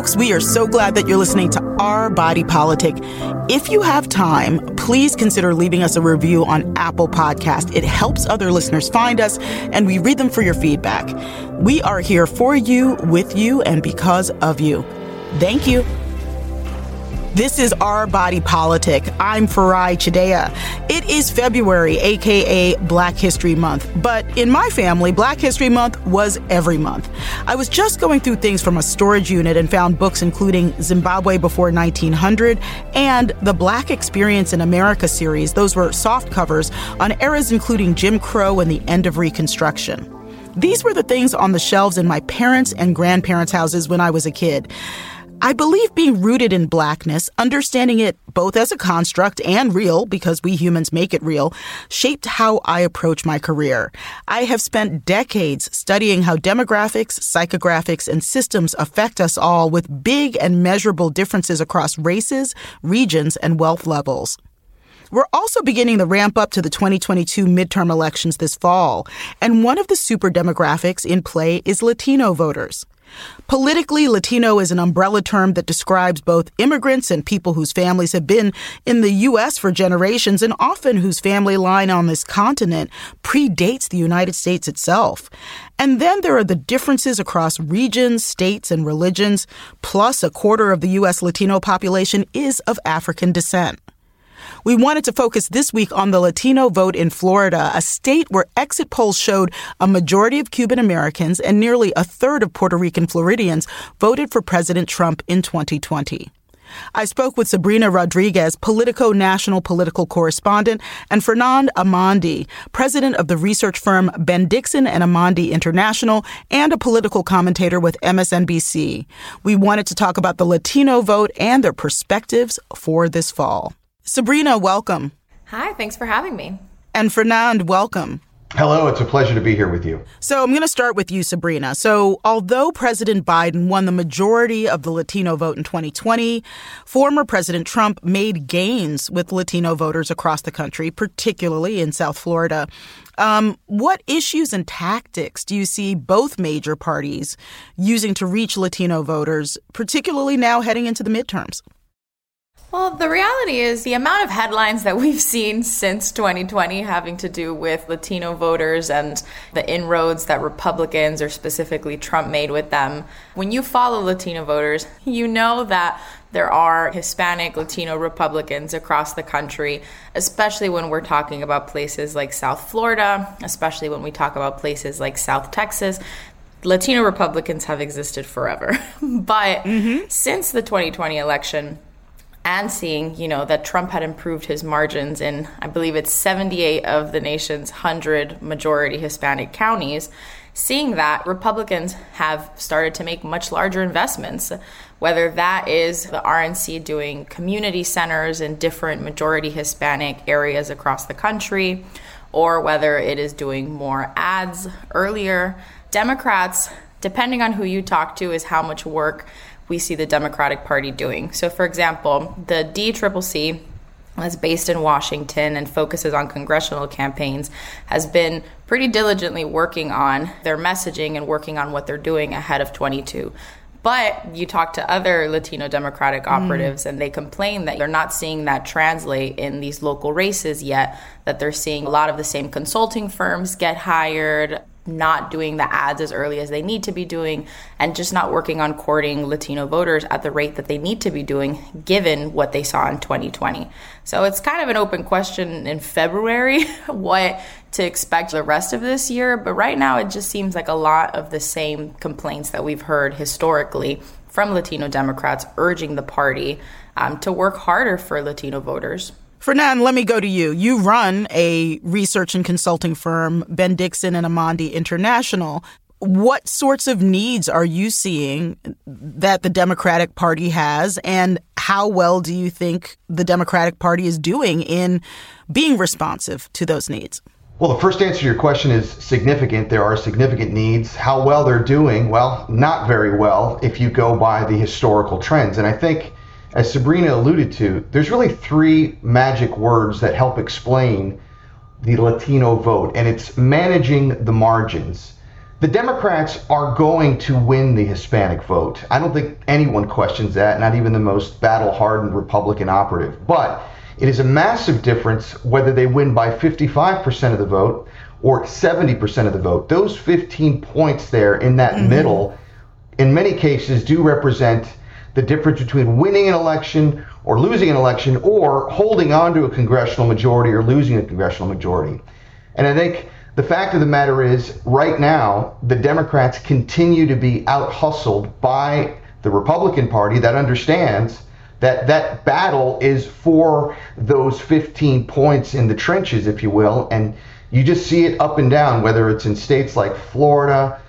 Folks. We are so glad that you're listening to Our Body Politic. If you have time, please consider leaving us a review on Apple Podcast. It helps other listeners find us, and we read them for your feedback. We are here for you, with you, and because of you. Thank you. This is Our Body Politic. I'm Farai Chideya. It is February, aka Black History Month, but in my family, Black History Month was every month. I was just going through things from a storage unit and found books including Zimbabwe Before 1900 and the Black Experience in America series. Those were soft covers on eras including Jim Crow and the end of Reconstruction. These were the things on the shelves in my parents' and grandparents' houses when I was a kid. I believe being rooted in blackness, understanding it both as a construct and real, because we humans make it real, shaped how I approach my career. I have spent decades studying how demographics, psychographics, and systems affect us all with big and measurable differences across races, regions, and wealth levels. We're also beginning the ramp up to the 2022 midterm elections this fall, and one of the super demographics in play is Latino voters. Politically, Latino is an umbrella term that describes both immigrants and people whose families have been in the U.S. for generations and often whose family line on this continent predates the United States itself. And then there are the differences across regions, states, and religions, plus a quarter of the U.S. Latino population is of African descent. We wanted to focus this week on the Latino vote in Florida, a state where exit polls showed a majority of Cuban Americans and nearly a third of Puerto Rican Floridians voted for President Trump in 2020. I spoke with Sabrina Rodriguez, Politico national political correspondent, and Fernand Amandi, president of the research firm Bendixen and Amandi International, and a political commentator with MSNBC. We wanted to talk about the Latino vote and their perspectives for this fall. Sabrina, welcome. Hi, thanks for having me. And Fernand, welcome. Hello, it's a pleasure to be here with you. So, I'm going to start with you, Sabrina. So, although President Biden won the majority of the Latino vote in 2020, former President Trump made gains with Latino voters across the country, particularly in South Florida. Um, what issues and tactics do you see both major parties using to reach Latino voters, particularly now heading into the midterms? Well, the reality is the amount of headlines that we've seen since 2020 having to do with Latino voters and the inroads that Republicans or specifically Trump made with them. When you follow Latino voters, you know that there are Hispanic Latino Republicans across the country, especially when we're talking about places like South Florida, especially when we talk about places like South Texas. Latino Republicans have existed forever. but mm-hmm. since the 2020 election, and seeing, you know, that Trump had improved his margins in, I believe it's 78 of the nation's 100 majority Hispanic counties, seeing that Republicans have started to make much larger investments, whether that is the RNC doing community centers in different majority Hispanic areas across the country, or whether it is doing more ads earlier. Democrats, depending on who you talk to, is how much work we see the Democratic Party doing. So, for example, the DCCC that's based in Washington and focuses on congressional campaigns, has been pretty diligently working on their messaging and working on what they're doing ahead of 22. But you talk to other Latino Democratic mm. operatives, mm. and they complain that they're not seeing that translate in these local races yet, that they're seeing a lot of the same consulting firms get hired, not doing the ads as early as they need to be doing and just not working on courting Latino voters at the rate that they need to be doing given what they saw in 2020. So it's kind of an open question in February what to expect the rest of this year, but right now it just seems like a lot of the same complaints that we've heard historically from Latino Democrats urging the party um, to work harder for Latino voters. Fernand, let me go to you. You run a research and consulting firm, Bendixen and Amandi International. What sorts of needs are you seeing that the Democratic Party has, and how well do you think the Democratic Party is doing in being responsive to those needs? Well, the first answer to your question is significant. There are significant needs. How well they're doing? Well, not very well if you go by the historical trends. And I think, as Sabrina alluded to, there's really three magic words that help explain the Latino vote, and it's managing the margins. The Democrats are going to win the Hispanic vote. I don't think anyone questions that, not even the most battle hardened Republican operative. But it is a massive difference whether they win by 55% of the vote or 70% of the vote. Those 15 points there in that mm-hmm. middle, in many cases, do represent the difference between winning an election or losing an election or holding on to a congressional majority or losing a congressional majority. And I think the fact of the matter is, right now, the Democrats continue to be out hustled by the Republican Party that understands that that battle is for those 15 points in the trenches, if you will, and you just see it up and down, whether it's in states like Florida,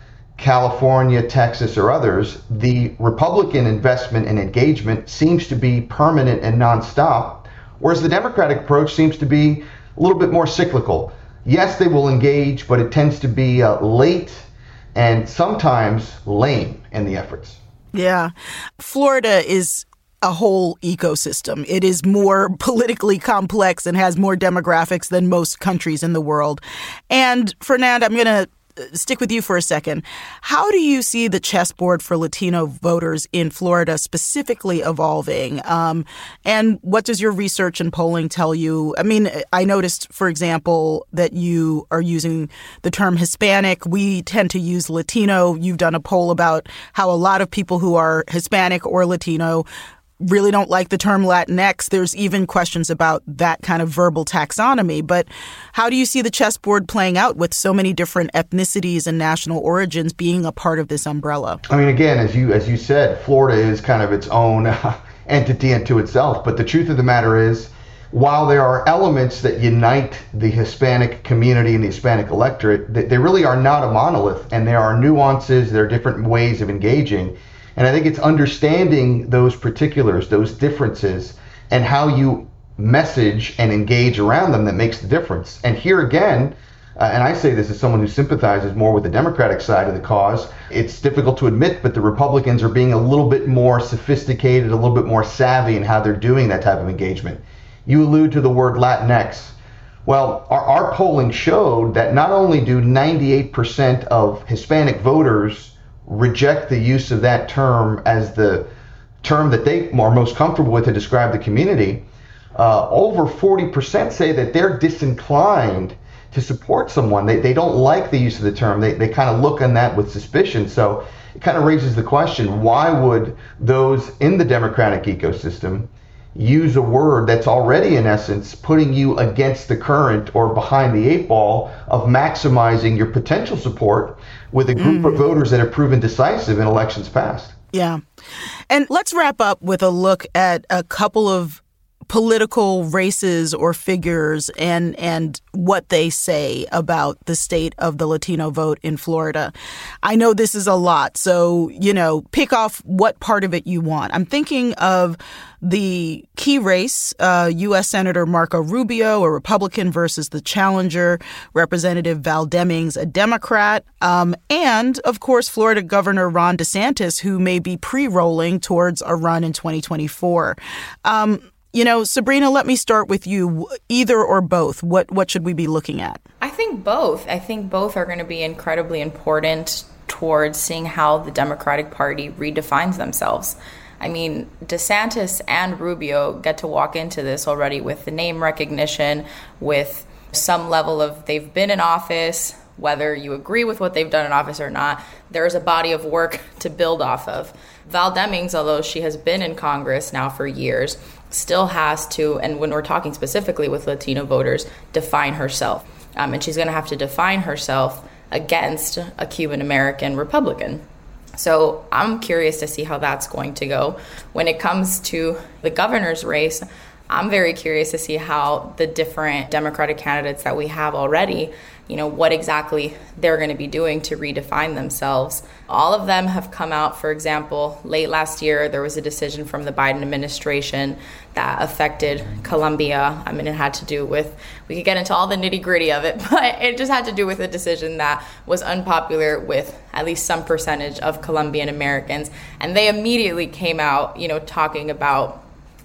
California, Texas, or others. The Republican investment and engagement seems to be permanent and nonstop, whereas the Democratic approach seems to be a little bit more cyclical. Yes, they will engage, but it tends to be uh, late and sometimes lame in the efforts. Yeah. Florida is a whole ecosystem. It is more politically complex and has more demographics than most countries in the world. And Fernand, I'm going to stick with you for a second. How do you see the chessboard for Latino voters in Florida specifically evolving? Um, and what does your research and polling tell you? I mean, I noticed, for example, that you are using the term Hispanic. We tend to use Latino. You've done a poll about how a lot of people who are Hispanic or Latino really don't like the term Latinx. There's even questions about that kind of verbal taxonomy. But how do you see the chessboard playing out with so many different ethnicities and national origins being a part of this umbrella? I mean, again, as you as you said, Florida is kind of its own uh, entity unto itself. But the truth of the matter is, while there are elements that unite the Hispanic community and the Hispanic electorate, they really are not a monolith, and there are nuances. There are different ways of engaging. And I think it's understanding those particulars, those differences, and how you message and engage around them that makes the difference. And here again, uh, and I say this as someone who sympathizes more with the Democratic side of the cause, it's difficult to admit, but the Republicans are being a little bit more sophisticated, a little bit more savvy in how they're doing that type of engagement. You allude to the word Latinx. Well, our, our polling showed that not only do 98% of Hispanic voters reject the use of that term as the term that they are most comfortable with to describe the community, uh, over 40% say that they're disinclined to support someone. They, they don't like the use of the term. They, they kind of look on that with suspicion. So it kind of raises the question why would those in the democratic ecosystem use a word that's already, in essence, putting you against the current or behind the eight ball of maximizing your potential support with a group mm. of voters that have proven decisive in elections past. Yeah. And let's wrap up with a look at a couple of political races or figures and and what they say about the state of the Latino vote in Florida. I know this is a lot, so you know, pick off what part of it you want. I'm thinking of the key race, uh, U.S. Senator Marco Rubio, a Republican, versus the challenger, Representative Val Demings, a Democrat, um, and of course, Florida Governor Ron DeSantis, who may be pre rolling towards a run in 2024. Um, you know, Sabrina, let me start with you. Either or both. What what should we be looking at? I think both. I think both are going to be incredibly important towards seeing how the Democratic Party redefines themselves. I mean, DeSantis and Rubio get to walk into this already with the name recognition, with some level of they've been in office, whether you agree with what they've done in office or not, there is a body of work to build off of. Val Demings, although she has been in Congress now for years, still has to, and when we're talking specifically with Latino voters, define herself. Um, and she's going to have to define herself against a Cuban American Republican. So I'm curious to see how that's going to go. When it comes to the governor's race, I'm very curious to see how the different Democratic candidates that we have already, you know, what exactly they're going to be doing to redefine themselves. All of them have come out, for example, late last year, there was a decision from the Biden administration that affected Colombia. I mean, it had to do with, we could get into all the nitty gritty of it, but it just had to do with a decision that was unpopular with at least some percentage of Colombian Americans. And they immediately came out, you know, talking about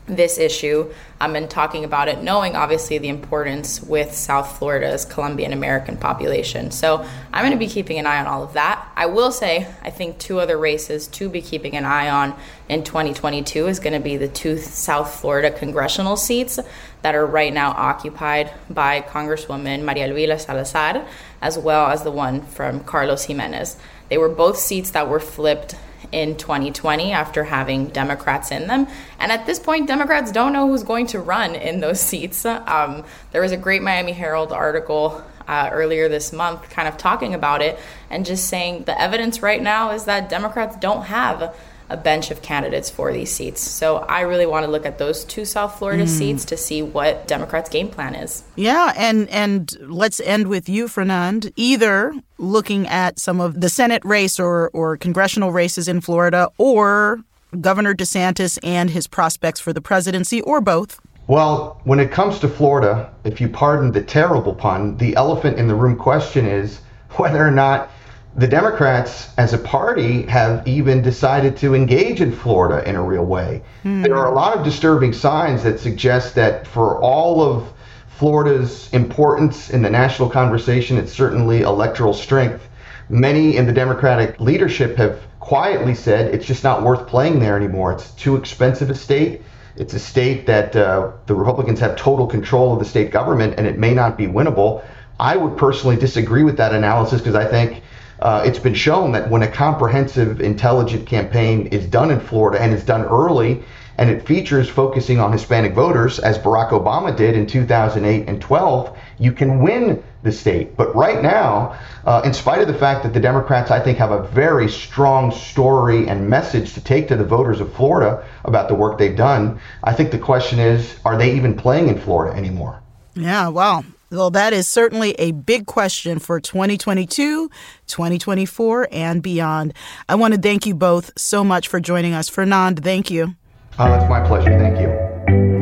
this issue um, and talking about it, knowing obviously the importance with South Florida's Colombian American population. So I'm going to be keeping an eye on all of that. I will say, I think two other races to be keeping an eye on in 2022 is going to be the two South Florida congressional seats that are right now occupied by Congresswoman Maria Elvira Salazar, as well as the one from Carlos Jimenez. They were both seats that were flipped in 2020 after having Democrats in them. And at this point, Democrats don't know who's going to run in those seats. Um, there was a great Miami Herald article uh, earlier this month kind of talking about it and just saying the evidence right now is that Democrats don't have a bench of candidates for these seats. So I really want to look at those two South Florida mm. seats to see what Democrats' game plan is. Yeah, and and let's end with you, Fernand. Either looking at some of the Senate race or or congressional races in Florida, or Governor DeSantis and his prospects for the presidency, or both. Well, when it comes to Florida, if you pardon the terrible pun, the elephant in the room question is whether or not the Democrats, as a party, have even decided to engage in Florida in a real way. Hmm. There are a lot of disturbing signs that suggest that for all of Florida's importance in the national conversation, it's certainly electoral strength. Many in the Democratic leadership have quietly said it's just not worth playing there anymore. It's too expensive a state. It's a state that uh, the Republicans have total control of the state government, and it may not be winnable. I would personally disagree with that analysis because I think uh, it's been shown that when a comprehensive, intelligent campaign is done in Florida and is done early, and it features focusing on Hispanic voters, as Barack Obama did in 2008 and 12, you can win the state. But right now, uh, in spite of the fact that the Democrats, I think, have a very strong story and message to take to the voters of Florida about the work they've done, I think the question is are they even playing in Florida anymore? Yeah, well, well, that is certainly a big question for 2022, 2024, and beyond. I want to thank you both so much for joining us. Fernand, thank you. Oh, it's my pleasure. Thank you.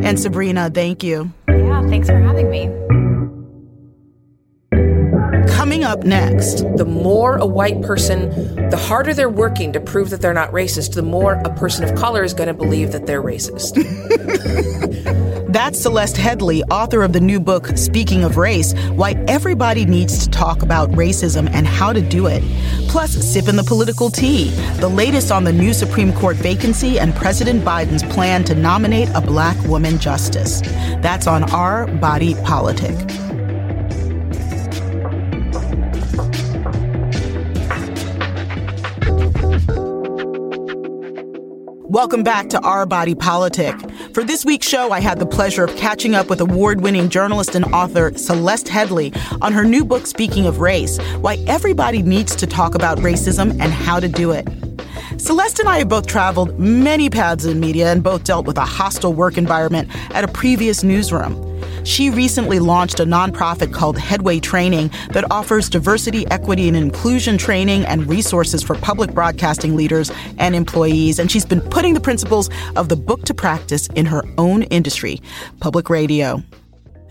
And Sabrina, thank you. Yeah, thanks for having me. Coming up next. The more a white person, the harder they're working to prove that they're not racist, the more a person of color is going to believe that they're racist. That's Celeste Headlee, author of the new book, Speaking of Race Why Everybody Needs to Talk About Racism and How to Do It. Plus, Sipping the Political Tea, the latest on the new Supreme Court vacancy and President Biden's plan to nominate a black woman justice. That's on Our Body Politic. Welcome back to Our Body Politic. For this week's show, I had the pleasure of catching up with award winning journalist and author Celeste Headlee on her new book, Speaking of Race Why Everybody Needs to Talk About Racism and How to Do It. Celeste and I have both traveled many paths in media and both dealt with a hostile work environment at a previous newsroom. She recently launched a nonprofit called Headway Training that offers diversity, equity, and inclusion training and resources for public broadcasting leaders and employees. And she's been putting the principles of the book to practice in her own industry, public radio.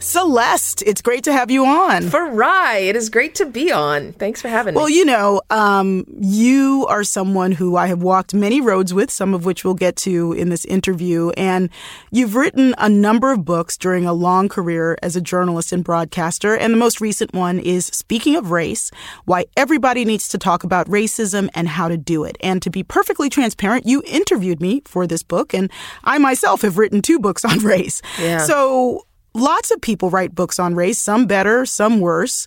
Celeste, it's great to have you on. Farai, it is great to be on. Thanks for having well, me. Well, you know, um, you are someone who I have walked many roads with, some of which we'll get to in this interview. And you've written a number of books during a long career as a journalist and broadcaster. And the most recent one is Speaking of Race Why Everybody Needs to Talk About Racism and How to Do It. And to be perfectly transparent, you interviewed me for this book, and I myself have written two books on race. Yeah. So, Lots of people write books on race, some better, some worse.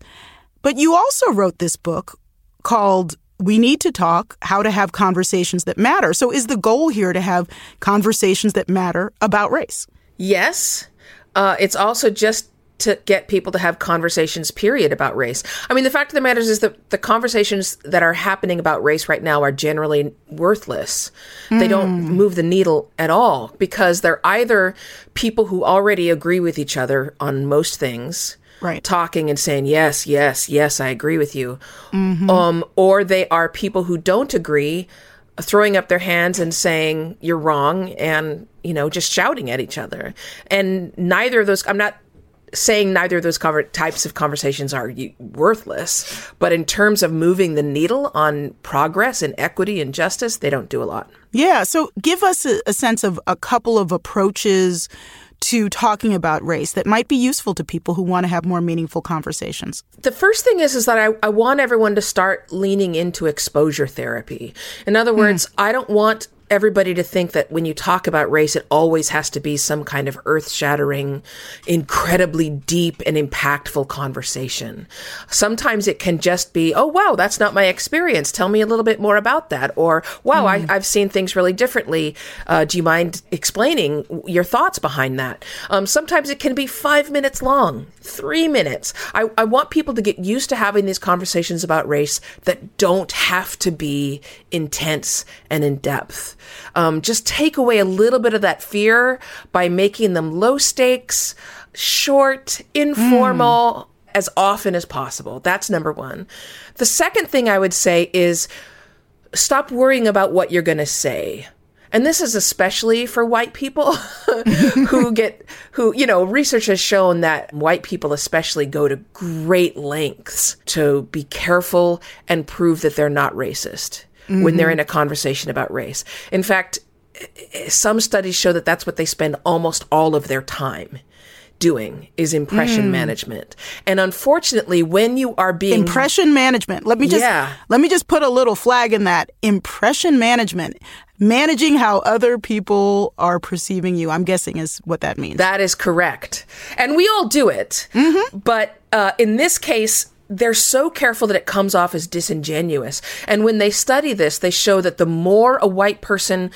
But you also wrote this book called We Need to Talk How to Have Conversations That Matter. So, is the goal here to have conversations that matter about race? Yes. Uh, it's also just to get people to have conversations period about race. I mean, the fact of the matter is that the conversations that are happening about race right now are generally worthless. Mm. They don't move the needle at all because they're either people who already agree with each other on most things. Right. Talking and saying, yes, yes, yes, I agree with you. Mm-hmm. Um, or they are people who don't agree, throwing up their hands and saying, you're wrong, and, you know, just shouting at each other. And neither of those, I'm not saying neither of those types of conversations are worthless, but in terms of moving the needle on progress and equity and justice, they don't do a lot. Yeah. So give us a, a sense of a couple of approaches to talking about race that might be useful to people who want to have more meaningful conversations? The first thing is is that I, I want everyone to start leaning into exposure therapy. In other words, mm. I don't want everybody to think that when you talk about race, it always has to be some kind of earth shattering, incredibly deep and impactful conversation. Sometimes it can just be, oh, wow, that's not my experience. Tell me a little bit more about that. Or, wow, mm. I, have seen things really differently. Uh, do you mind explaining your thoughts behind that? Um, sometimes it can be five minutes long, three minutes. I, I want people to get used to having these conversations about race that don't have to be intense and in depth. Um, just take away a little bit of that fear by making them low stakes, short, informal. Mm. As often as possible. That's number one. The second thing I would say is stop worrying about what you're going to say and this is especially for white people who get who you know research has shown that white people especially go to great lengths to be careful and prove that they're not racist mm-hmm. when they're in a conversation about race. In fact, some studies show that that's what they spend almost all of their time doing is impression mm. management. And unfortunately, when you are being impression management, let me just yeah. let me just put a little flag in that. Impression management, managing how other people are perceiving you, I'm guessing is what that means. That is correct. And we all do it. Mm-hmm. But uh, in this case, they're so careful that it comes off as disingenuous. And when they study this, they show that the more a white person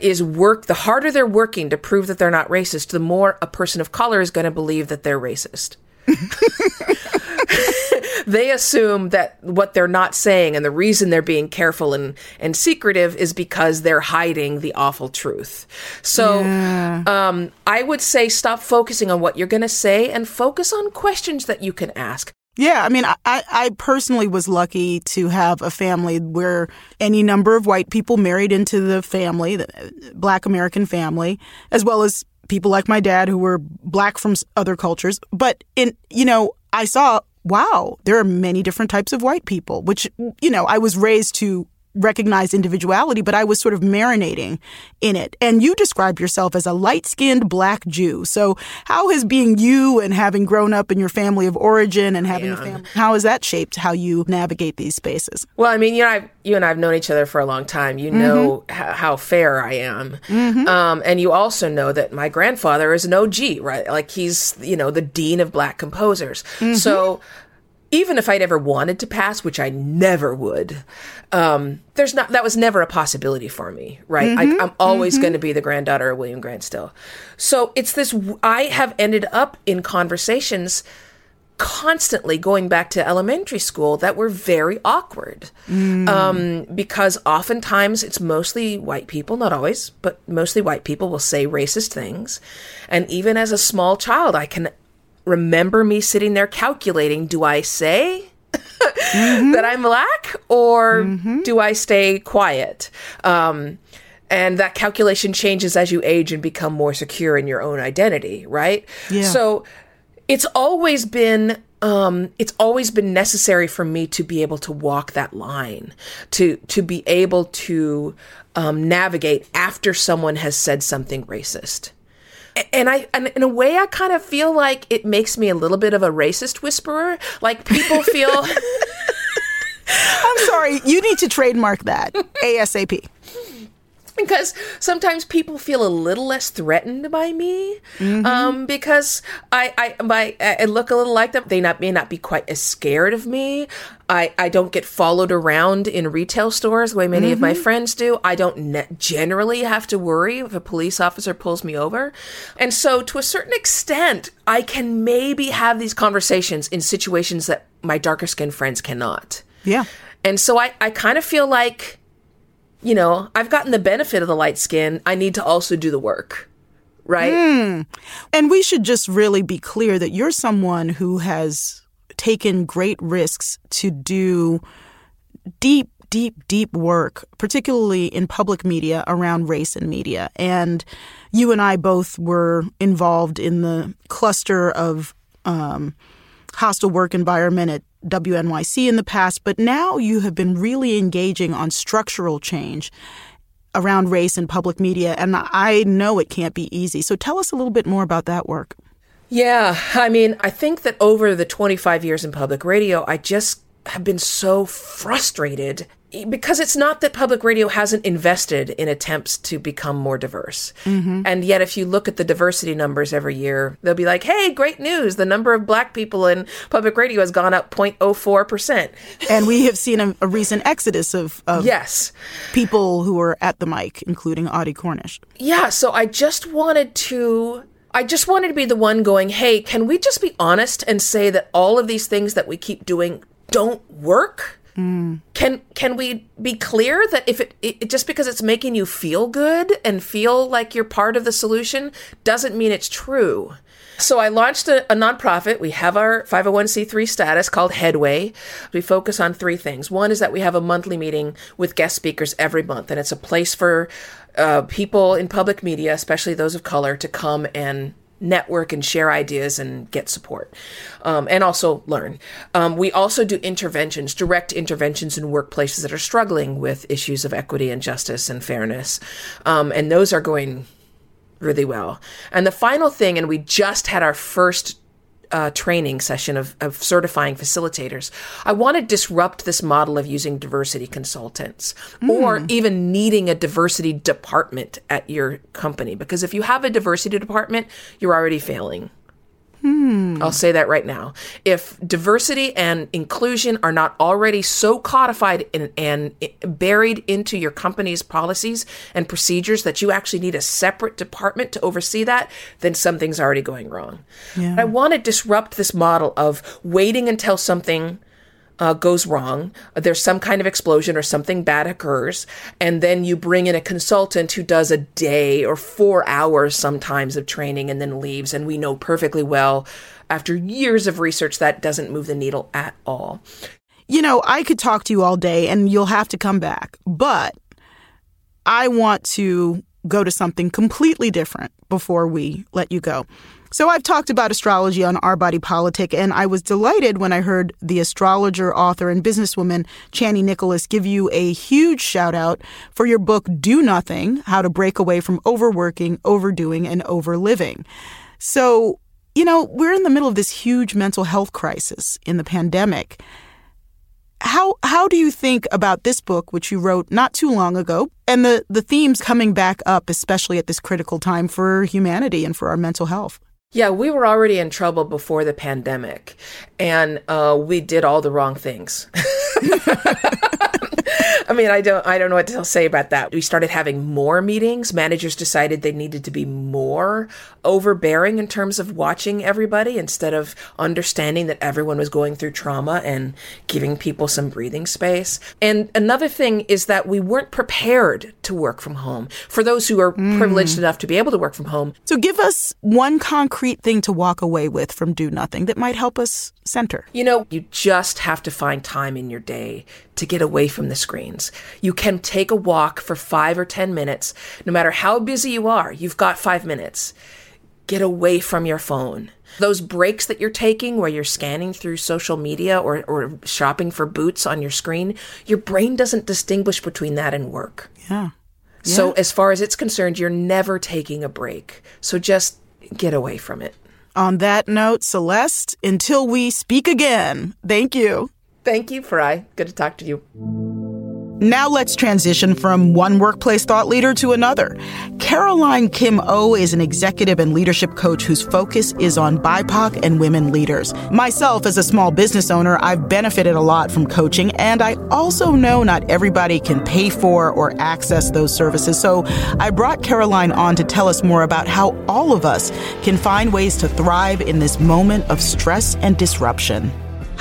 is work, the harder they're working to prove that they're not racist, the more a person of color is going to believe that they're racist. they assume that what they're not saying and the reason they're being careful and, and secretive is because they're hiding the awful truth. So yeah. um, I would say stop focusing on what you're going to say and focus on questions that you can ask. Yeah, I mean, I, I personally was lucky to have a family where any number of white people married into the family, the black American family, as well as people like my dad who were black from other cultures. But in, you know, I saw, wow, there are many different types of white people, which, you know, I was raised to recognize individuality, but I was sort of marinating in it. And you describe yourself as a light skinned black Jew. So, how has being you and having grown up in your family of origin and having yeah. a family, how has that shaped how you navigate these spaces? Well, I mean, you know, I've, you and I have known each other for a long time. You know mm-hmm. h- how fair I am. Mm-hmm. Um, and you also know that my grandfather is an OG, right? Like he's, you know, the dean of black composers. Mm-hmm. So, even if I'd ever wanted to pass, which I never would, um, there's not that was never a possibility for me, right? Mm-hmm, I, am always mm-hmm. going to be the granddaughter of William Grant Still. So it's this. I have ended up in conversations constantly going back to elementary school that were very awkward mm. um, because oftentimes it's mostly white people, not always, but mostly white people will say racist things. And even as a small child, I can remember me sitting there calculating do I say mm-hmm. that I'm black or mm-hmm. do I stay quiet? Um, and that calculation changes as you age and become more secure in your own identity, right? Yeah. So it's always been um, it's always been necessary for me to be able to walk that line, to to be able to um, navigate after someone has said something racist and I and in a way I kind of feel like it makes me a little bit of a racist whisperer. Like people feel I'm sorry, you need to trademark that ASAP. because sometimes people feel a little less threatened by me um, because I, I, my, I look a little like them. They not, may not be quite as scared of me. I, I don't get followed around in retail stores the way many of my mm-hmm. friends do. I don't ne- generally have to worry if a police officer pulls me over. And so, to a certain extent, I can maybe have these conversations in situations that my darker skinned friends cannot. Yeah. And so I, I kind of feel like, you know, I've gotten the benefit of the light skin. I need to also do the work. Right? Hmm. And we should just really be clear that you're someone who has taken great risks to do deep, deep, deep work, particularly in public media around race and media. And you and I both were involved in the cluster of um, hostile work environment at WNYC in the past, but now you have been really engaging on structural change around race in public media. And I know it can't be easy. So tell us a little bit more about that work. Yeah. I mean, I think that over the 25 years in public radio, I just have been so frustrated because it's not that public radio hasn't invested in attempts to become more diverse. Mm-hmm. And yet, if you look at the diversity numbers every year, they'll be like, hey, great news. The number of black people in public radio has gone up 0.04%. And we have seen a, a recent exodus of, of Yes. people who were at the mic, including Audie Cornish. Yeah, so I just wanted to I just wanted to be the one going, "Hey, can we just be honest and say that all of these things that we keep doing don't work?" Mm. Can can we be clear that if it, it just because it's making you feel good and feel like you're part of the solution doesn't mean it's true. So I launched a, a nonprofit. We have our 501c3 status called Headway. We focus on three things. One is that we have a monthly meeting with guest speakers every month, and it's a place for uh, people in public media, especially those of color, to come and network and share ideas and get support um, and also learn. Um, we also do interventions, direct interventions in workplaces that are struggling with issues of equity and justice and fairness. Um, and those are going really well. And the final thing, and we just had our first uh, training session of, of certifying facilitators. I want to disrupt this model of using diversity consultants or even needing a diversity department at your company. Because if you have a diversity department, you're already failing. Hmm. I'll say that right now. If diversity and inclusion are not already so codified and, and buried into your company's policies and procedures that you actually need a separate department to oversee that, then something's already going wrong. I want to disrupt this model of waiting until something uh, goes wrong, there's some kind of explosion or something bad occurs, and then you bring in a consultant who does a day or four hours sometimes of training and then leaves. And we know perfectly well, after years of research, that doesn't move the needle at all. You know, I could talk to you all day and you'll have to come back, but I want to go to something completely different before we let you go. So I've talked about astrology on Our Body Politic, and I was delighted when I heard the astrologer, author, and businesswoman Chani Nicholas give you a huge shout out for your book Do Nothing: How to Break Away from Overworking, Overdoing, and Overliving. So, you know, we're in the middle of this huge mental health crisis in the pandemic. How how do you think about this book, which you wrote not too long ago, and the, the themes coming back up, especially at this critical time for humanity and for our mental health? Yeah, we were already in trouble before the pandemic, and uh, we did all the wrong things. I mean, I don't, I don't know what to say about that. We started having more meetings. Managers decided they needed to be more overbearing in terms of watching everybody instead of understanding that everyone was going through trauma and giving people some breathing space. And another thing is that we weren't prepared to work from home. For those who are hmm. privileged enough to be able to work from home, So give us one concrete thing to walk away with from Do Nothing that might help us center. You know, you just have to find time in your day to get away from the screens. You can take a walk for five or 10 minutes. No matter how busy you are, you've got five minutes. Get away from your phone. Those breaks that you're taking where you're scanning through social media or, or shopping for boots on your screen, your brain doesn't distinguish between that and work. Yeah. So, as far as it's concerned, you're never taking a break. So, just get away from it. On that note, Celeste, until we speak again, thank you. Thank you, Farai. Good to talk to you. Now let's transition from one workplace thought leader to another. Caroline Kim O is an executive and leadership coach whose focus is on BIPOC and women leaders. Myself, as a small business owner, I've benefited a lot from coaching, and I also know not everybody can pay for or access those services. So I brought Caroline on to tell us more about how all of us can find ways to thrive in this moment of stress and disruption.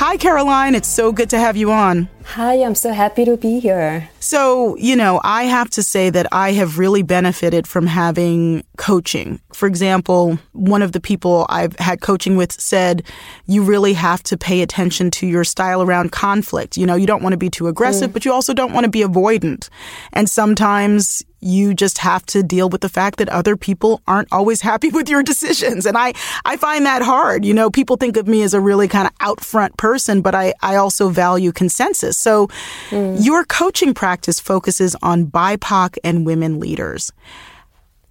Hi, Caroline. It's so good to have you on. Hi, I'm so happy to be here. So, you know, I have to say that I have really benefited from having coaching. For example, one of the people I've had coaching with said, you really have to pay attention to your style around conflict. You know, you don't want to be too aggressive, mm. but you also don't want to be avoidant. And sometimes you just have to deal with the fact that other people aren't always happy with your decisions. And I, I find that hard. You know, people think of me as a really kind of out front person, but I, I also value consensus. So mm. your coaching practice focuses on BIPOC and women leaders.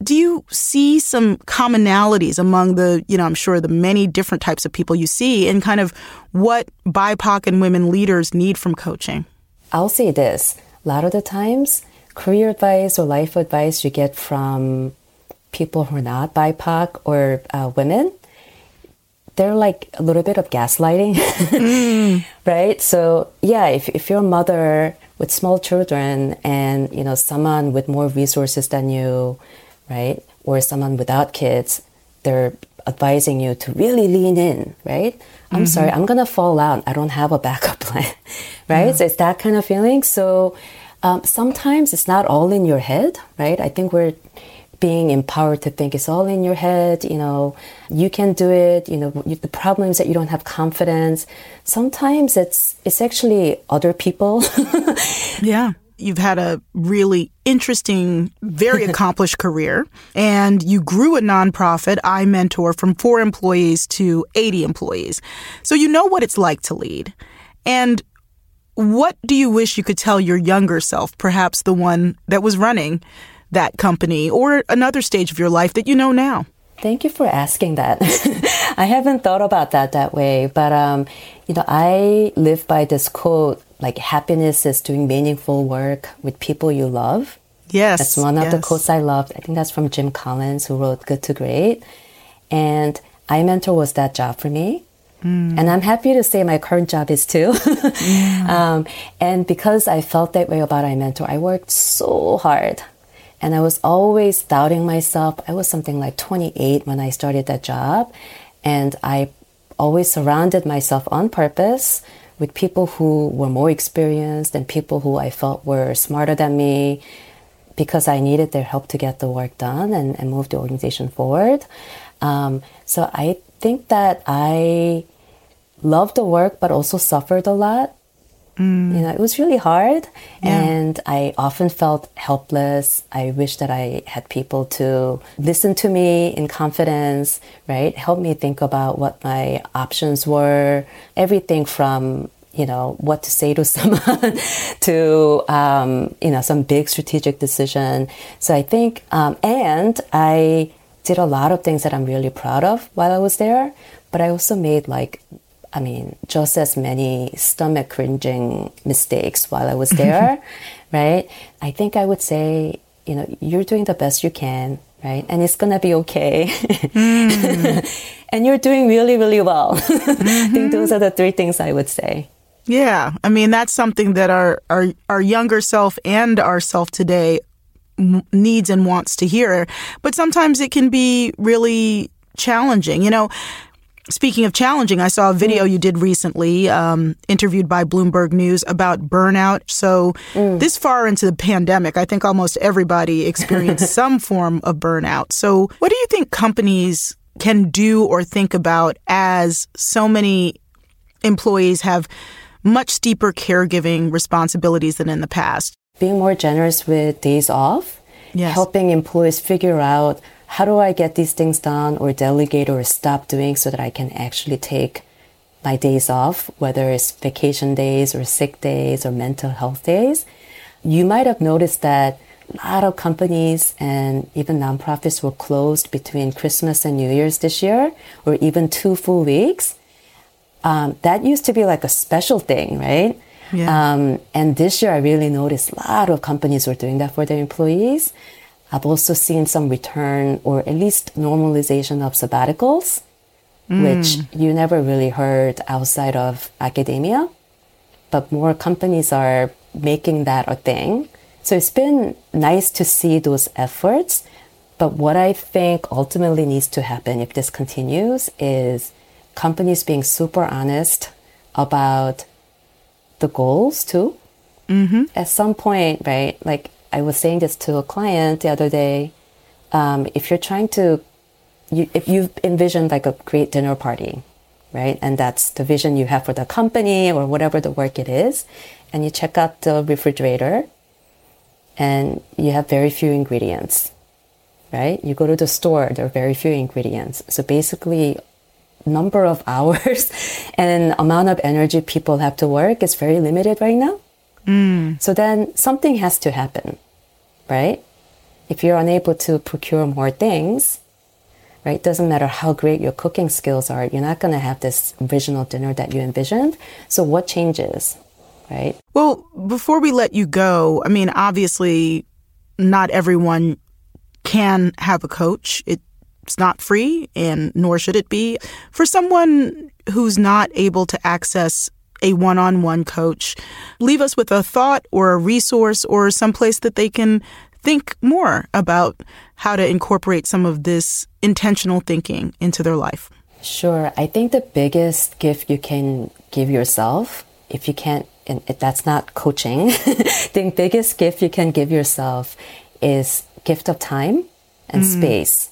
Do you see some commonalities among the, you know, I'm sure the many different types of people you see in kind of what BIPOC and women leaders need from coaching? I'll say this. A lot of the times, career advice or life advice you get from people who are not BIPOC or uh, women, they're like a little bit of gaslighting, mm. right? So yeah, if, if you're a mother with small children and you know someone with more resources than you, right, or someone without kids, they're advising you to really lean in, right? I'm mm-hmm. sorry, I'm gonna fall out. I don't have a backup plan, right? Yeah. So it's that kind of feeling. So um, sometimes it's not all in your head, right? I think we're being empowered to think it's all in your head. You know, you can do it. You know, the problem is that you don't have confidence. Sometimes it's it's actually other people. yeah. You've had a really interesting, very accomplished career, and you grew a nonprofit, iMentor, from four employees to 80 employees. So you know what it's like to lead. And what do you wish you could tell your younger self, perhaps the one that was running that company or another stage of your life that you know now? Thank you for asking that. I haven't thought about that that way, but um, you know, I live by this quote like happiness is doing meaningful work with people you love. Yes. That's one of yes. the quotes I loved. I think that's from Jim Collins who wrote Good to Great. And iMentor was that job for me. Mm. And I'm happy to say my current job is too. yeah. um, and because I felt that way about iMentor, I worked so hard. And I was always doubting myself. I was something like 28 when I started that job. And I always surrounded myself on purpose with people who were more experienced and people who I felt were smarter than me because I needed their help to get the work done and, and move the organization forward. Um, so I think that I loved the work, but also suffered a lot. Mm. You know, it was really hard, yeah. and I often felt helpless. I wish that I had people to listen to me in confidence, right? Help me think about what my options were. Everything from you know what to say to someone to um, you know some big strategic decision. So I think, um, and I did a lot of things that I'm really proud of while I was there. But I also made like I mean, just as many stomach cringing mistakes while I was there, right? I think I would say, you know, you're doing the best you can, right? And it's gonna be okay. mm. and you're doing really, really well. Mm-hmm. I think those are the three things I would say. Yeah, I mean that's something that our our our younger self and our self today needs and wants to hear. But sometimes it can be really challenging. You know, Speaking of challenging, I saw a video mm. you did recently, um, interviewed by Bloomberg News about burnout. So, mm. this far into the pandemic, I think almost everybody experienced some form of burnout. So, what do you think companies can do or think about as so many employees have much steeper caregiving responsibilities than in the past? Being more generous with days off, yes. helping employees figure out how do I get these things done or delegate or stop doing so that I can actually take my days off, whether it's vacation days or sick days or mental health days. You might have noticed that a lot of companies and even nonprofits were closed between Christmas and New Year's this year, or even two full weeks. Um, that used to be like a special thing, right? Yeah. Um, and this year, I really noticed a lot of companies were doing that for their employees. I've also seen some return or at least normalization of sabbaticals, mm. which you never really heard outside of academia. But more companies are making that a thing. So it's been nice to see those efforts. But what I think ultimately needs to happen if this continues is companies being super honest about the goals too. Mm-hmm. At some point, right? Like I was saying this to a client the other day. Um, if you're trying to, you, if you've envisioned like a great dinner party, right? And that's the vision you have for the company or whatever the work it is. And you check out the refrigerator and you have very few ingredients, right? You go to the store, there are very few ingredients. So basically, number of hours and amount of energy people have to work is very limited right now. Mm. So then something has to happen, right? If you're unable to procure more things, right? Doesn't matter how great your cooking skills are, you're not going to have this original dinner that you envisioned. So what changes, right? Well, before we let you go, I mean, obviously, not everyone can have a coach. It it's not free, and nor should it be. For someone who's not able to access a one on one coach, leave us with a thought or a resource or someplace that they can think more about how to incorporate some of this intentional thinking into their life. Sure. I think the biggest gift you can give yourself, if you can't, and that's not coaching, the biggest gift you can give yourself is gift of time and mm. space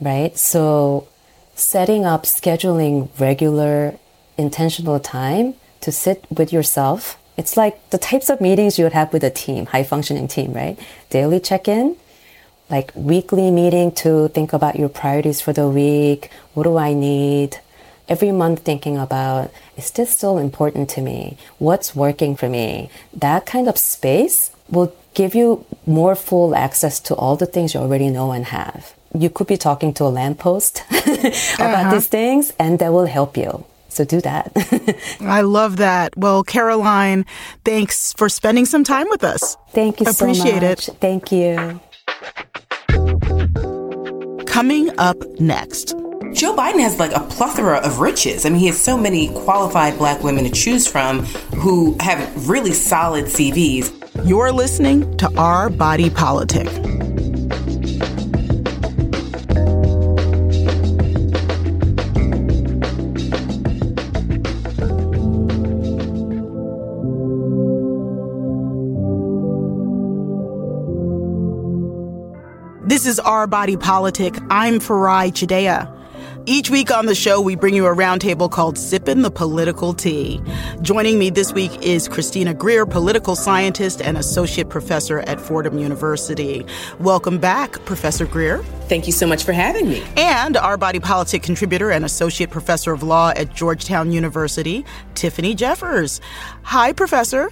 right? So setting up, scheduling regular, intentional time to sit with yourself. It's like the types of meetings you would have with a team, high functioning team, right? Daily check in, like weekly meeting to think about your priorities for the week. What do I need? Every month thinking about, is this still important to me? What's working for me? That kind of space will give you more full access to all the things you already know and have you could be talking to a lamppost about uh-huh. these things, and that will help you. So do that. I love that. Well, Caroline, thanks for spending some time with us. Thank you Appreciate so it. Thank you. Coming up next. Joe Biden has like a plethora of riches. I mean, he has so many qualified black women to choose from who have really solid CVs. You're listening to Our Body Politic. Is Our Body Politic. I'm Farai Chideya. Each week on the show, we bring you a roundtable called Sippin' the Political Tea. Joining me this week is Christina Greer, political scientist and associate professor at Fordham University. Welcome back, Professor Greer. Thank you so much for having me. And our Body Politic contributor and associate professor of law at Georgetown University, Tiffany Jeffers. Hi, Professor.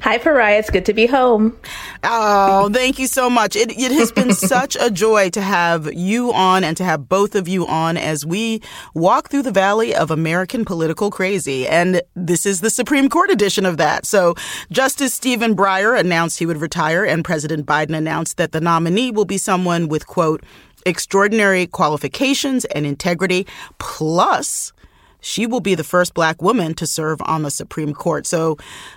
Hi, Farai. It's good to be home. Oh, thank you so much. It, it has been such a joy to have you on and to have both of you on as we walk through the valley of American political crazy. And this is the Supreme Court edition of that. So Justice Stephen Breyer announced he would retire, and President Biden announced that the nominee will be someone with, quote, extraordinary qualifications and integrity, plus she will be the first black woman to serve on the Supreme Court. So,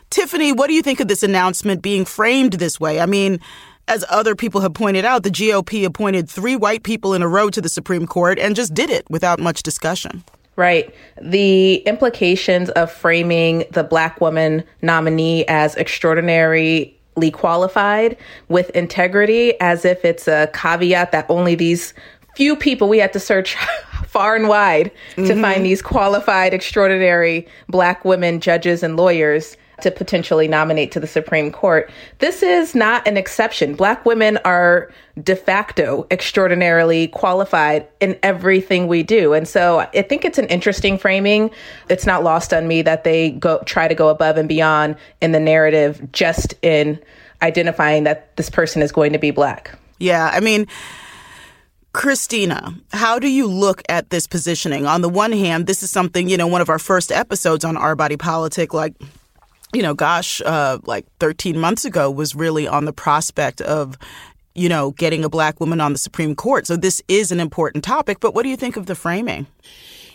Tiffany, what do you think of this announcement being framed this way? I mean, as other people have pointed out, the GOP appointed three white people in a row to the Supreme Court and just did it without much discussion. Right. The implications of framing the black woman nominee as extraordinarily qualified with integrity as if it's a caveat that only these few people we had to search far and wide mm-hmm. to find these qualified, extraordinary black women judges and lawyers to potentially nominate to the Supreme Court. This is not an exception. Black women are de facto extraordinarily qualified in everything we do. And so I think it's an interesting framing. It's not lost on me that they go try to go above and beyond in the narrative just in identifying that this person is going to be black. Yeah, I mean, Christina, how do you look at this positioning? On the one hand, this is something, you know, one of our first episodes on Our Body Politic, like you know, gosh, uh, like 13 months ago was really on the prospect of, you know, getting a black woman on the Supreme Court. So this is an important topic. But what do you think of the framing?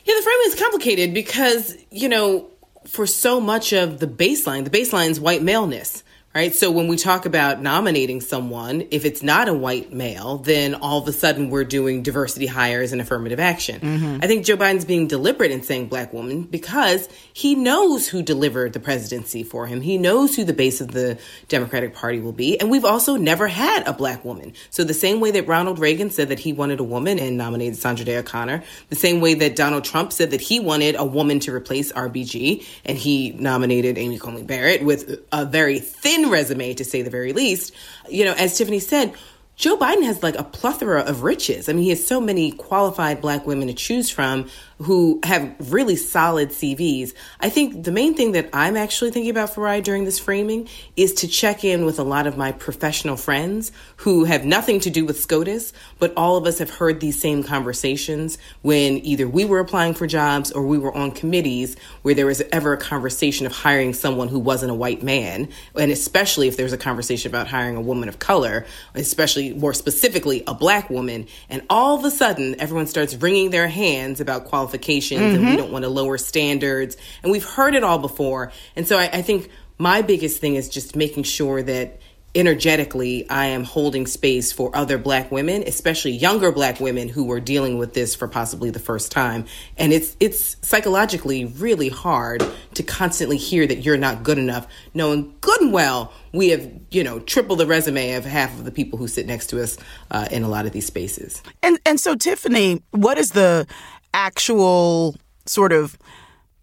Yeah, the framing is complicated because, you know, for so much of the baseline, the baseline is white maleness right? So when we talk about nominating someone, if it's not a white male, then all of a sudden we're doing diversity hires and affirmative action. Mm-hmm. I think Joe Biden's being deliberate in saying black woman because he knows who delivered the presidency for him. He knows who the base of the Democratic Party will be. And we've also never had a black woman. So the same way that Ronald Reagan said that he wanted a woman and nominated Sandra Day O'Connor, the same way that Donald Trump said that he wanted a woman to replace RBG and he nominated Amy Coney Barrett with a very thin resume, to say the very least. You know, as Tiffany said, Joe Biden has like a plethora of riches. I mean, he has so many qualified black women to choose from who have really solid CVs. I think the main thing that I'm actually thinking about for Farai during this framing is to check in with a lot of my professional friends who have nothing to do with SCOTUS, but all of us have heard these same conversations when either we were applying for jobs or we were on committees where there was ever a conversation of hiring someone who wasn't a white man, and especially if there's a conversation about hiring a woman of color, especially more specifically a black woman, and all of a sudden everyone starts wringing their hands about qualifications qualifications mm-hmm. and we mm-hmm. don't want to lower standards. And we've heard it all before. And so I, I think my biggest thing is just making sure that energetically I am holding space for other black women, especially younger black women who are dealing with this for possibly the first time. And it's it's psychologically really hard to constantly hear that you're not good enough, knowing good and well we have, you know, triple the resume of half of the people who sit next to us uh, in a lot of these spaces. And and so Tiffany, what is the actual sort of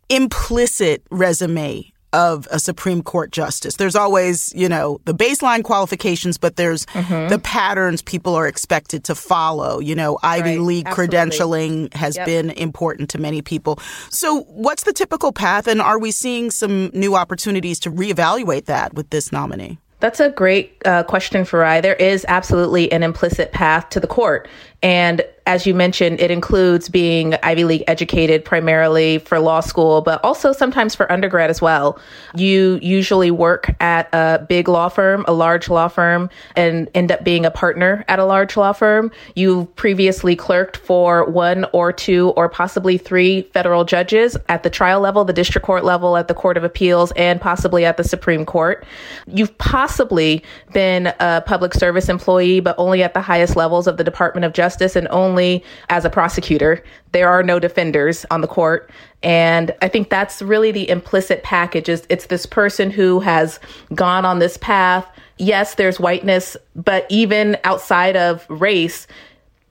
implicit resume of a Supreme Court justice. There's always, you know, the baseline qualifications, but there's mm-hmm. the patterns people are expected to follow. You know, Ivy right. League Absolutely. credentialing has yep. been important to many people. So, what's the typical path, and are we seeing some new opportunities to reevaluate that with this nominee? That's a great uh, question, Farai. There is absolutely an implicit path to the court. And as you mentioned, it includes being Ivy League educated primarily for law school, but also sometimes for undergrad as well. You usually work at a big law firm, a large law firm, and end up being a partner at a large law firm. You've previously clerked for one or two or possibly three federal judges at the trial level, the district court level, at the Court of Appeals, and possibly at the Supreme Court. You've possibly been a public service employee, but only at the highest levels of the Department of Justice justice and only as a prosecutor. There are no defenders on the court. And I think that's really the implicit package is it's this person who has gone on this path. Yes, there's whiteness, but even outside of race,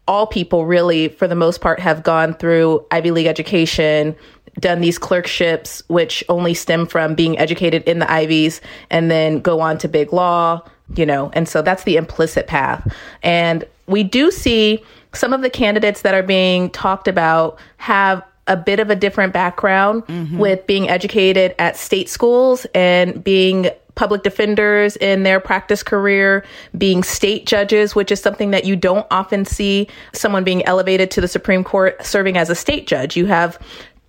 all people really, for the most part, have gone through Ivy League education, done these clerkships, which only stem from being educated in the Ivies, and then go on to big law, you know, and so that's the implicit path. And we do see some of the candidates that are being talked about have a bit of a different background mm-hmm. with being educated at state schools and being public defenders in their practice career, being state judges, which is something that you don't often see someone being elevated to the Supreme Court serving as a state judge. You have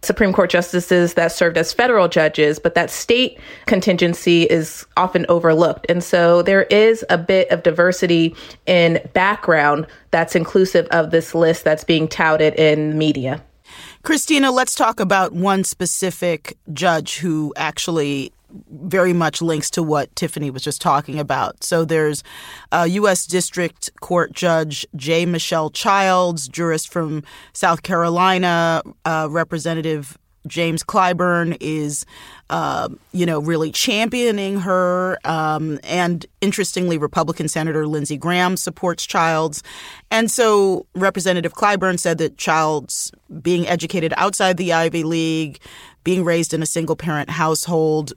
Supreme Court justices that served as federal judges, but that state contingency is often overlooked. And so there is a bit of diversity in background that's inclusive of this list that's being touted in media. Christina, let's talk about one specific judge who actually very much links to what Tiffany was just talking about. So there's a U.S. District Court Judge J. Michelle Childs, jurist from South Carolina, uh, Representative James Clyburn is, uh, you know, really championing her. Um, and interestingly, Republican Senator Lindsey Graham supports Childs. And so Representative Clyburn said that Childs, being educated outside the Ivy League, being raised in a single parent household,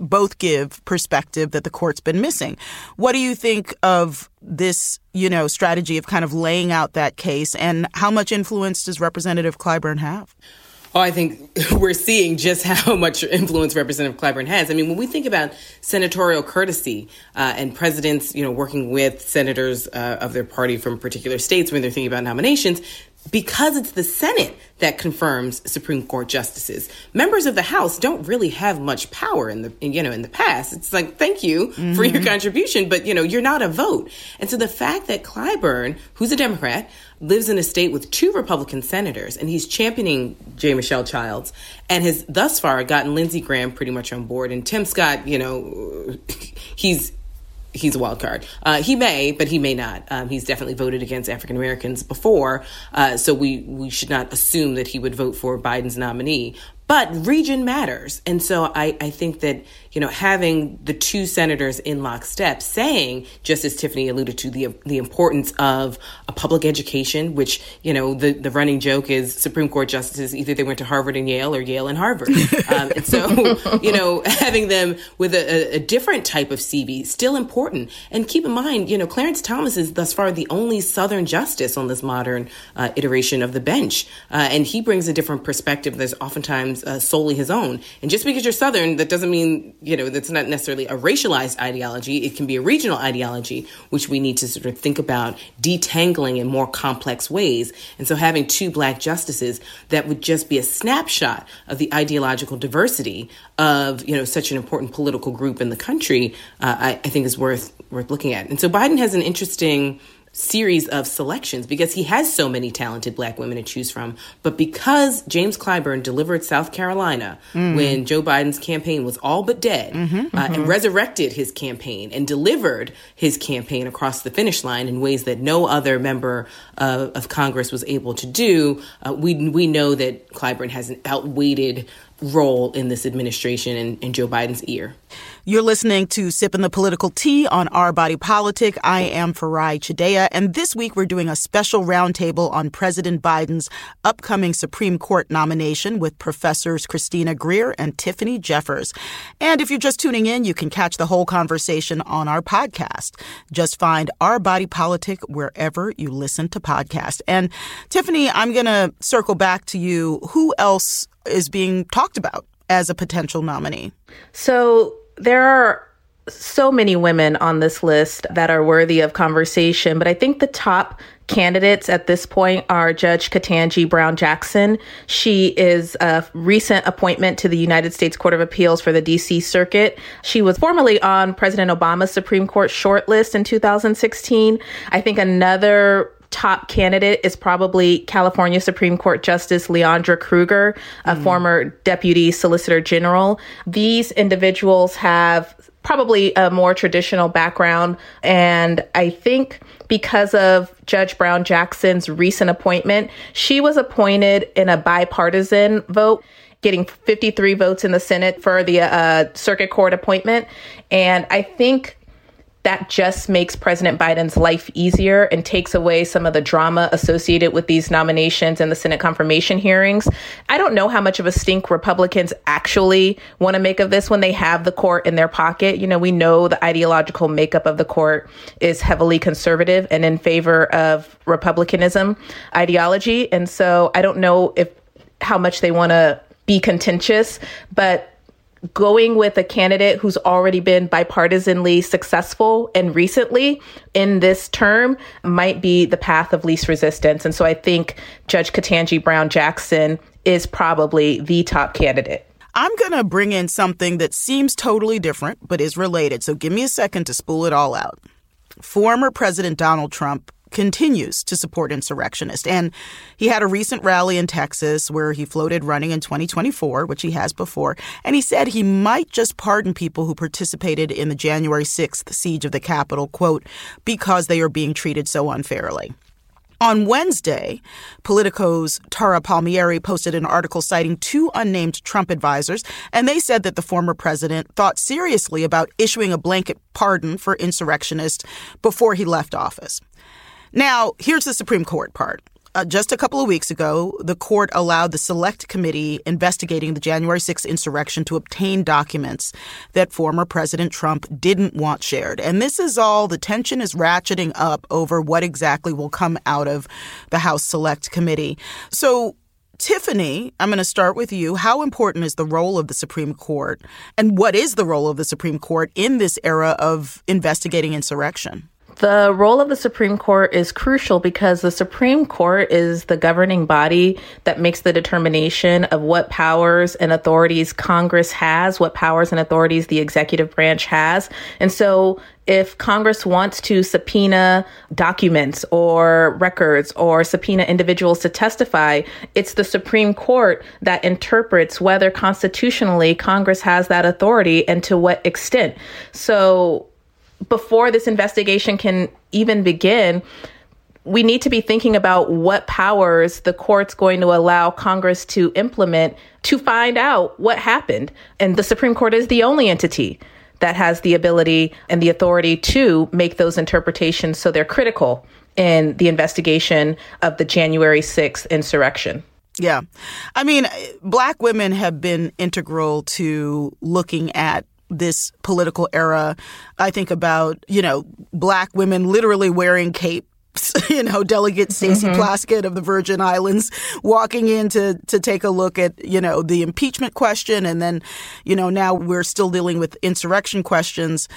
both give perspective that the court's been missing. What do you think of this, you know, strategy of kind of laying out that case and how much influence does Representative Clyburn have? Oh, I think we're seeing just how much influence Representative Clyburn has. I mean, when we think about senatorial courtesy uh, and presidents, you know, working with senators uh, of their party from particular states when they're thinking about nominations, because it's the Senate that confirms Supreme Court justices. Members of the House don't really have much power in the you know in the past. It's like thank you mm-hmm. for your mm-hmm. contribution, but you know you're not a vote. And so the fact that Clyburn, who's a Democrat, lives in a state with two Republican senators, and he's championing J. Michelle Childs, and has thus far gotten Lindsey Graham pretty much on board, and Tim Scott, you know, he's he's a wild card. Uh, he may, but he may not. Um, he's definitely voted against African Americans before, uh, so we we should not assume that he would vote for Biden's nominee. But region matters. And so I, I think that, you know, having the two senators in lockstep saying, just as Tiffany alluded to, the the importance of a public education, which, you know, the, the running joke is Supreme Court justices, either they went to Harvard and Yale or Yale and Harvard. um, and so, you know, having them with a, a, different type of CV, still important. And keep in mind, you know, Clarence Thomas is thus far the only Southern justice on this modern uh, iteration of the bench. Uh, and he brings a different perspective. There's oftentimes uh, solely his own. And just because you're Southern, that doesn't mean, you know, that's not necessarily a racialized ideology. It can be a regional ideology, which we need to sort of think about detangling in more complex ways. And so having two black justices that would just be a snapshot of the ideological diversity of, you know, such an important political group in the country, uh, I, I think is worth, worth looking at. And so Biden has an interesting series of selections because he has so many talented black women to choose from. But because James Clyburn delivered South Carolina mm. when Joe Biden's campaign was all but dead mm-hmm, uh, mm-hmm. and resurrected his campaign and delivered his campaign across the finish line in ways that no other member uh, of Congress was able to do, uh, we, we know that Clyburn has an outweighted role in this administration and, and Joe Biden's ear. You're listening to Sipping the Political Tea on Our Body Politic. I am Farai Chideya, and this week we're doing a special roundtable on President Biden's upcoming Supreme Court nomination with professors Christina Greer and Tiffany Jeffers. And if you're just tuning in, you can catch the whole conversation on our podcast. Just find Our Body Politic wherever you listen to podcasts. And Tiffany, I'm going to circle back to you. Who else is being talked about as a potential nominee? So there are so many women on this list that are worthy of conversation, but I think the top candidates at this point are Judge Ketanji Brown Jackson. She is a recent appointment to the United States Court of Appeals for the DC Circuit. She was formerly on President Obama's Supreme Court shortlist in 2016. I think another top candidate is probably California Supreme Court Justice Leondra Kruger, a mm. former deputy solicitor general. These individuals have probably a more traditional background. And I think because of Judge Brown Jackson's recent appointment, she was appointed in a bipartisan vote getting 53 votes in the Senate for the uh, circuit court appointment. And I think that just makes President Biden's life easier and takes away some of the drama associated with these nominations and the Senate confirmation hearings. I don't know how much of a stink Republicans actually want to make of this when they have the court in their pocket. You know, we know the ideological makeup of the court is heavily conservative and in favor of Republicanism ideology. And so I don't know if how much they want to be contentious, but going with a candidate who's already been bipartisanly successful and recently in this term might be the path of least resistance. And so I think Judge Ketanji Brown Jackson is probably the top candidate. I'm going to bring in something that seems totally different, but is related. So give me a second to spool it all out. Former President Donald Trump continues to support insurrectionists. And he had a recent rally in Texas where he floated running in 2024, which he has before. And he said he might just pardon people who participated in the January 6th siege of the Capitol, quote, because they are being treated so unfairly. On Wednesday, Politico's Tara Palmeri posted an article citing two unnamed Trump advisors, and they said that the former president thought seriously about issuing a blanket pardon for insurrectionists before he left office. Now, here's the Supreme Court part. Uh, just a couple of weeks ago, the court allowed the select committee investigating the January 6th insurrection to obtain documents that former President Trump didn't want shared. And this is all the tension is ratcheting up over what exactly will come out of the House Select Committee. So, Tiffany, I'm going to start with you. How important is the role of the Supreme Court? And what is the role of the Supreme Court in this era of investigating insurrection? The role of the Supreme Court is crucial because the Supreme Court is the governing body that makes the determination of what powers and authorities Congress has, what powers and authorities the executive branch has. And so if Congress wants to subpoena documents or records or subpoena individuals to testify, it's the Supreme Court that interprets whether constitutionally Congress has that authority and to what extent. So before this investigation can even begin, we need to be thinking about what powers the court's going to allow Congress to implement to find out what happened. And the Supreme Court is the only entity that has the ability and the authority to make those interpretations. So they're critical in the investigation of the January 6th insurrection. Yeah. I mean, black women have been integral to looking at this political era. I think about, you know, black women literally wearing capes you know, Delegate Stacey mm-hmm. Plaskett of the Virgin Islands walking in to, to take a look at, you know, the impeachment question. And then, you know, now we're still dealing with insurrection questions.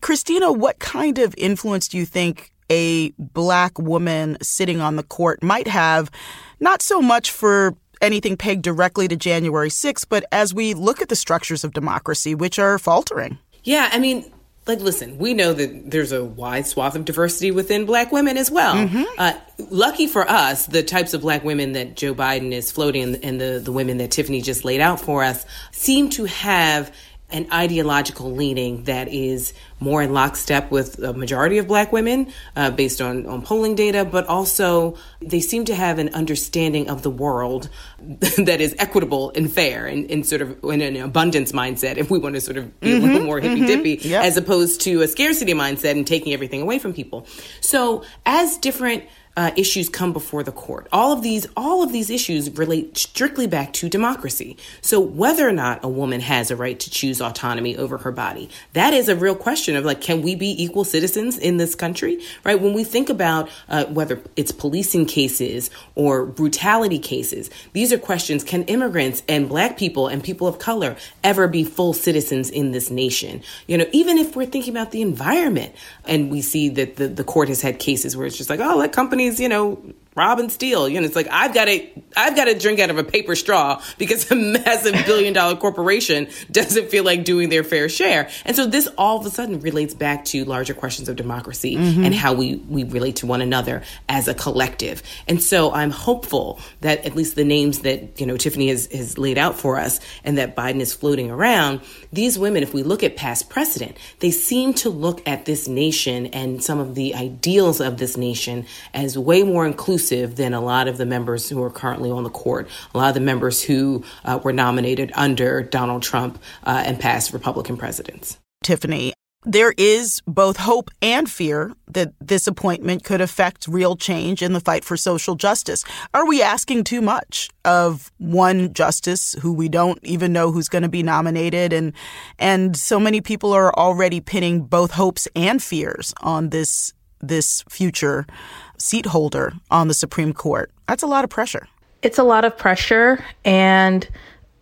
Christina, what kind of influence do you think a black woman sitting on the court might have, not so much for anything pegged directly to January 6th, but as we look at the structures of democracy, which are faltering. Yeah, I mean, like, listen, we know that there's a wide swath of diversity within black women as well. Mm-hmm. Uh, lucky for us, the types of black women that Joe Biden is floating and the, the women that Tiffany just laid out for us seem to have an ideological leaning that is more in lockstep with a majority of black women uh, based on, on polling data, but also they seem to have an understanding of the world that is equitable and fair and, and sort of in an abundance mindset, if we want to sort of be mm-hmm, a little mm-hmm, more hippy mm-hmm, dippy, yep. as opposed to a scarcity mindset and taking everything away from people. So as different uh, issues come before the court. All of these, all of these issues relate strictly back to democracy. So whether or not a woman has a right to choose autonomy over her body, that is a real question of like, can we be equal citizens in this country? Right? When we think about uh, whether it's policing cases or brutality cases, these are questions: Can immigrants and Black people and people of color ever be full citizens in this nation? You know, even if we're thinking about the environment, and we see that the, the court has had cases where it's just like, oh, let companies you know, rob and steal. You know, it's like I've got to I've got to drink out of a paper straw because a massive billion dollar corporation doesn't feel like doing their fair share. And so this all of a sudden relates back to larger questions of democracy mm-hmm. and how we we relate to one another as a collective. And so I'm hopeful that at least the names that, you know, Tiffany has, has laid out for us and that Biden is floating around, these women, if we look at past precedent, they seem to look at this nation and some of the ideals of this nation as way more inclusive inclusive than a lot of the members who are currently on the court, a lot of the members who uh, were nominated under Donald Trump uh, and past Republican presidents. Tiffany, there is both hope and fear that this appointment could affect real change in the fight for social justice. Are we asking too much of one justice who we don't even know who's going to be nominated and and so many people are already pinning both hopes and fears on this this future seat holder on the Supreme Court. That's a lot of pressure. It's a lot of pressure. And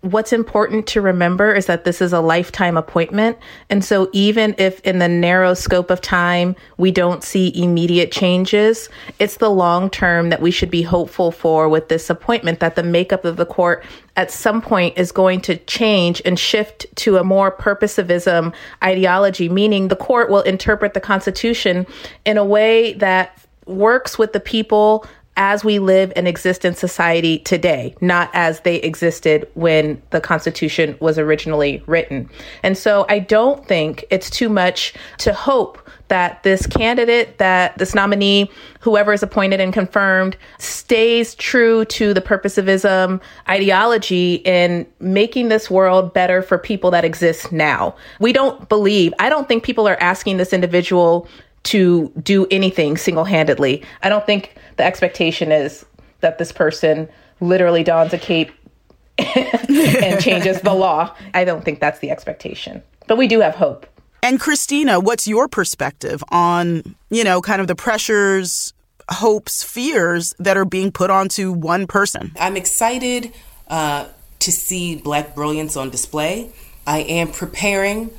what's important to remember is that this is a lifetime appointment. And so, even if in the narrow scope of time we don't see immediate changes, it's the long term that we should be hopeful for with this appointment that the makeup of the court at some point is going to change and shift to a more purposivism ideology, meaning the court will interpret the Constitution in a way that works with the people as we live and exist in society today, not as they existed when the Constitution was originally written. And so I don't think it's too much to hope that this candidate, that this nominee, whoever is appointed and confirmed, stays true to the purposivism ideology in making this world better for people that exist now. We don't believe, I don't think people are asking this individual to do anything single handedly. I don't think the expectation is that this person literally dons a cape and changes the law. I don't think that's the expectation. But we do have hope. And Christina, what's your perspective on, you know, kind of the pressures, hopes, fears that are being put onto one person? I'm excited uh, to see Black brilliance on display. I am preparing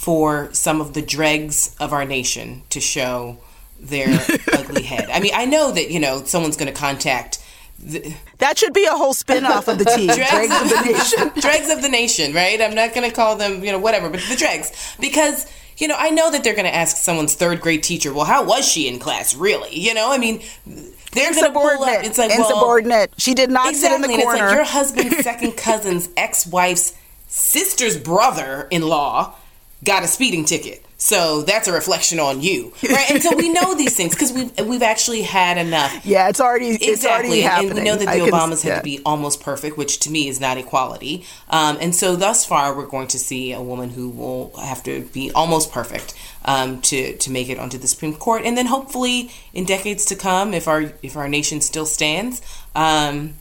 for some of the dregs of our nation to show their ugly head. I mean, I know that, you know, someone's going to contact the, that should be a whole spin-off of the team. dregs of the nation. dregs of the nation, right? I'm not going to call them, you know, whatever, but the dregs. Because, you know, I know that they're going to ask someone's third grade teacher, well, how was she in class, really? You know, I mean, they're going to pull up. It's like, insubordinate. Well, she did not exactly, sit in the corner. It's like your husband's second cousin's ex-wife's sister's brother-in-law got a speeding ticket. So that's a reflection on you, right? And so we know these things because we've we've actually had enough. Yeah, it's already exactly, it's already and, happening. and we know that the I Obamas had to be almost perfect, which to me is not equality. Um, and so thus far, we're going to see a woman who will have to be almost perfect um, to to make it onto the Supreme Court, and then hopefully in decades to come, if our if our nation still stands. Um,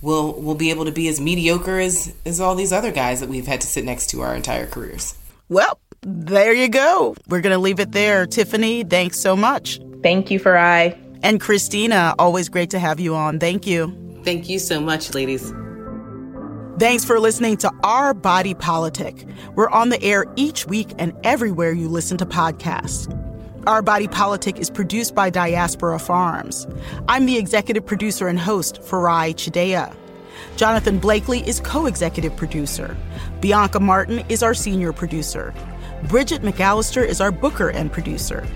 we'll we'll be able to be as mediocre as as all these other guys that we've had to sit next to our entire careers. Well, there you go. We're going to leave it there. Tiffany, thanks so much. Thank you, Farai. And Christina, always great to have you on. Thank you. Thank you so much, ladies. Thanks for listening to Our Body Politic. We're on the air each week and everywhere you listen to podcasts. Our Body Politic is produced by Diaspora Farms. I'm the executive producer and host, Farai Chideya. Jonathan Blakely is co executive producer. Bianca Martin is our senior producer. Bridget McAllister is our booker and producer.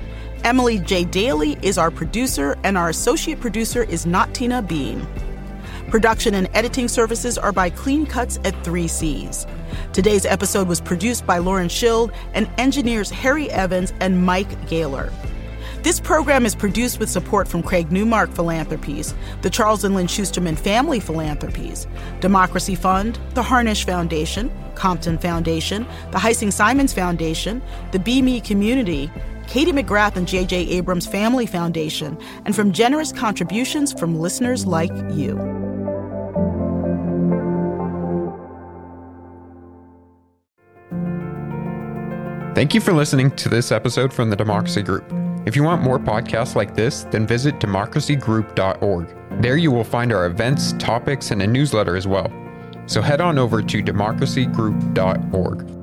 Emily J. Daly is our producer, and our associate producer is Natina Bean. Production and editing services are by Clean Cuts at 3Cs. Today's episode was produced by Lauren Schild and engineers Harry Evans and Mike Gaylor. This program is produced with support from Craig Newmark Philanthropies, the Charles and Lynn Schusterman Family Philanthropies, Democracy Fund, the Harnisch Foundation, Compton Foundation, the Heising Simons Foundation, the Be Me Community, Katie McGrath and J.J. Abrams Family Foundation, and from generous contributions from listeners like you. Thank you for listening to this episode from the Democracy Group. If you want more podcasts like this, then visit democracygroup.org. There you will find our events, topics, and a newsletter as well. So head on over to democracygroup.org.